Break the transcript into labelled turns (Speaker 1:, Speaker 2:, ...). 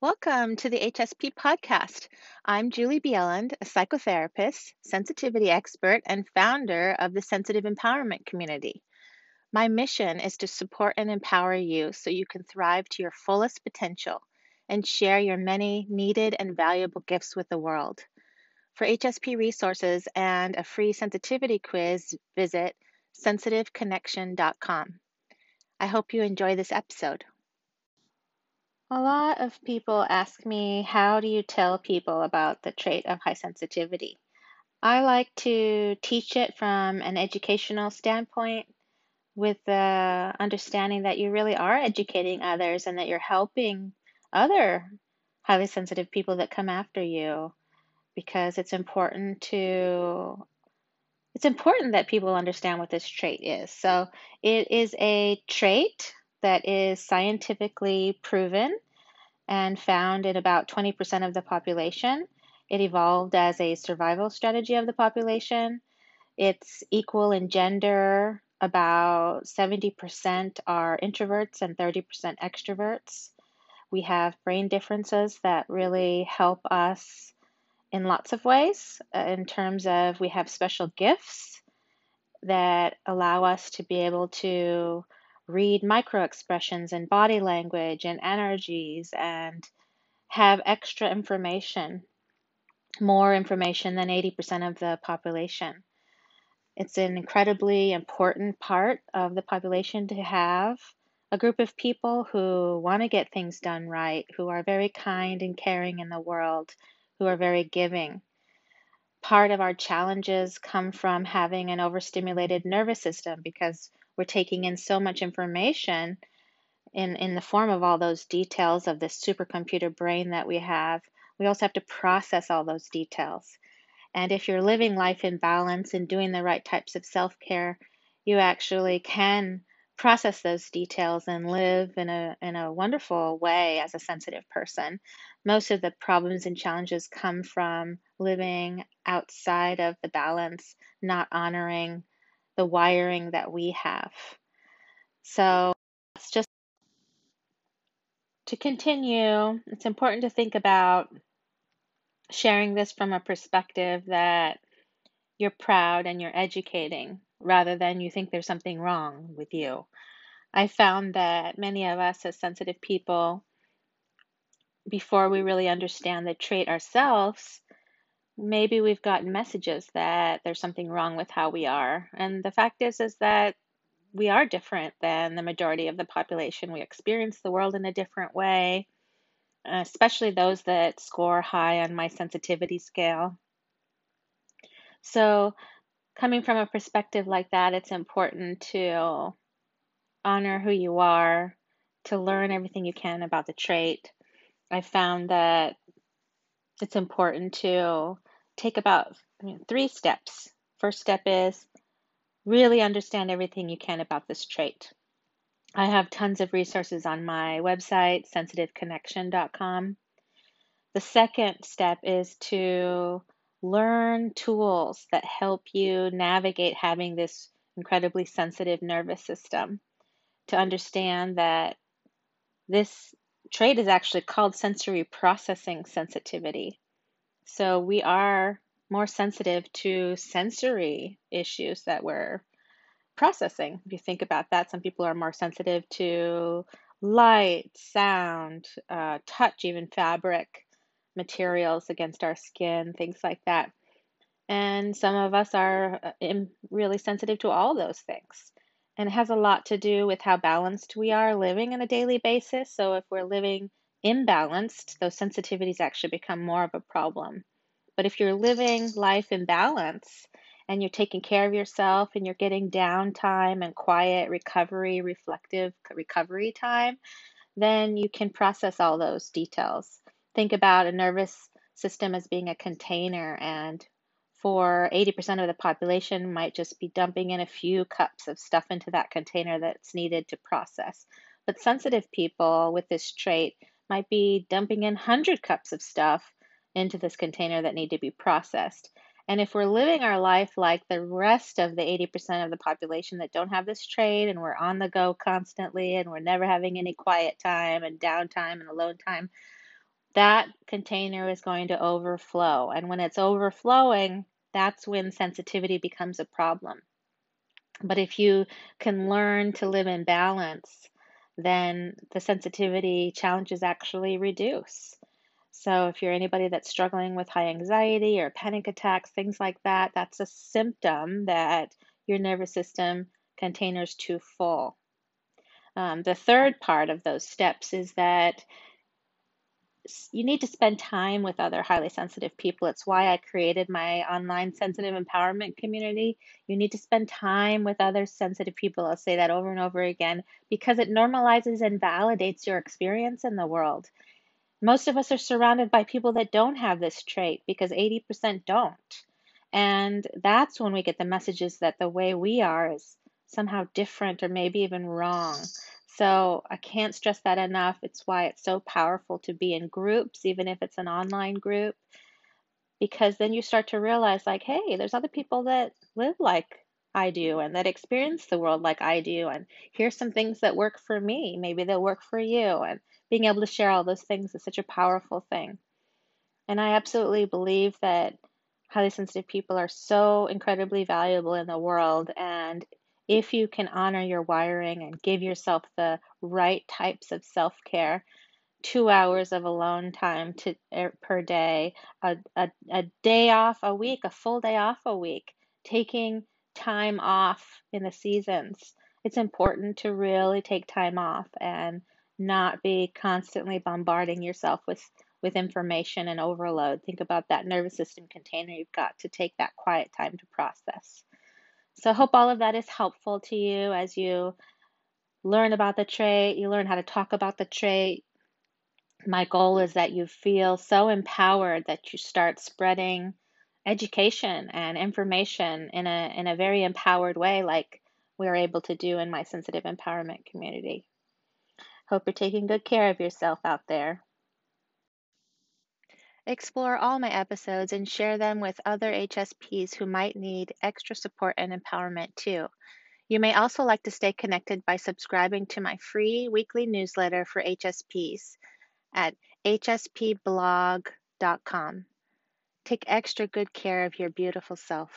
Speaker 1: Welcome to the HSP podcast. I'm Julie Bjelland, a psychotherapist, sensitivity expert, and founder of the Sensitive Empowerment Community. My mission is to support and empower you so you can thrive to your fullest potential and share your many needed and valuable gifts with the world. For HSP resources and a free sensitivity quiz, visit sensitiveconnection.com. I hope you enjoy this episode. A lot of people ask me, how do you tell people about the trait of high sensitivity? I like to teach it from an educational standpoint with the understanding that you really are educating others and that you're helping other highly sensitive people that come after you because it's important to it's important that people understand what this trait is. So it is a trait that is scientifically proven and found in about 20% of the population. It evolved as a survival strategy of the population. It's equal in gender. About 70% are introverts and 30% extroverts. We have brain differences that really help us in lots of ways, uh, in terms of we have special gifts that allow us to be able to read micro expressions and body language and energies and have extra information, more information than 80% of the population. It's an incredibly important part of the population to have a group of people who want to get things done right, who are very kind and caring in the world, who are very giving. Part of our challenges come from having an overstimulated nervous system because we're taking in so much information in, in the form of all those details of this supercomputer brain that we have. We also have to process all those details. And if you're living life in balance and doing the right types of self care, you actually can process those details and live in a in a wonderful way as a sensitive person. Most of the problems and challenges come from living outside of the balance, not honoring the wiring that we have. So it's just to continue, it's important to think about sharing this from a perspective that you're proud and you're educating rather than you think there's something wrong with you. I found that many of us as sensitive people, before we really understand the trait ourselves, maybe we've gotten messages that there's something wrong with how we are. And the fact is is that we are different than the majority of the population. We experience the world in a different way, especially those that score high on my sensitivity scale. So, coming from a perspective like that, it's important to honor who you are, to learn everything you can about the trait. I found that it's important to take about three steps. First step is really understand everything you can about this trait. I have tons of resources on my website, sensitiveconnection.com. The second step is to learn tools that help you navigate having this incredibly sensitive nervous system. To understand that this trait is actually called sensory processing sensitivity. So we are more sensitive to sensory issues that we're processing. If you think about that, some people are more sensitive to light, sound, uh, touch, even fabric materials against our skin, things like that. And some of us are uh, really sensitive to all those things. And it has a lot to do with how balanced we are living on a daily basis. So if we're living imbalanced, those sensitivities actually become more of a problem. But if you're living life in balance and you're taking care of yourself and you're getting downtime and quiet recovery, reflective recovery time, then you can process all those details. Think about a nervous system as being a container and for 80% of the population might just be dumping in a few cups of stuff into that container that's needed to process. But sensitive people with this trait might be dumping in 100 cups of stuff into this container that need to be processed. And if we're living our life like the rest of the 80% of the population that don't have this trade and we're on the go constantly and we're never having any quiet time and downtime and alone time, that container is going to overflow. And when it's overflowing, that's when sensitivity becomes a problem. But if you can learn to live in balance, then the sensitivity challenges actually reduce. So, if you're anybody that's struggling with high anxiety or panic attacks, things like that, that's a symptom that your nervous system container's too full. Um, the third part of those steps is that you need to spend time with other highly sensitive people. It's why I created my online sensitive empowerment community. You need to spend time with other sensitive people. I'll say that over and over again because it normalizes and validates your experience in the world. Most of us are surrounded by people that don't have this trait because 80% don't. And that's when we get the messages that the way we are is somehow different or maybe even wrong. So I can't stress that enough. It's why it's so powerful to be in groups, even if it's an online group, because then you start to realize, like, hey, there's other people that live like I do and that experience the world like I do. And here's some things that work for me. Maybe they'll work for you. And being able to share all those things is such a powerful thing. And I absolutely believe that highly sensitive people are so incredibly valuable in the world. And if you can honor your wiring and give yourself the right types of self care, two hours of alone time to, er, per day, a, a, a day off a week, a full day off a week, taking time off in the seasons. It's important to really take time off and not be constantly bombarding yourself with, with information and overload. Think about that nervous system container you've got to take that quiet time to process. So I hope all of that is helpful to you as you learn about the trait, you learn how to talk about the trait. My goal is that you feel so empowered that you start spreading education and information in a in a very empowered way like we're able to do in my sensitive empowerment community. Hope you're taking good care of yourself out there. Explore all my episodes and share them with other HSPs who might need extra support and empowerment too. You may also like to stay connected by subscribing to my free weekly newsletter for HSPs at hspblog.com. Take extra good care of your beautiful self.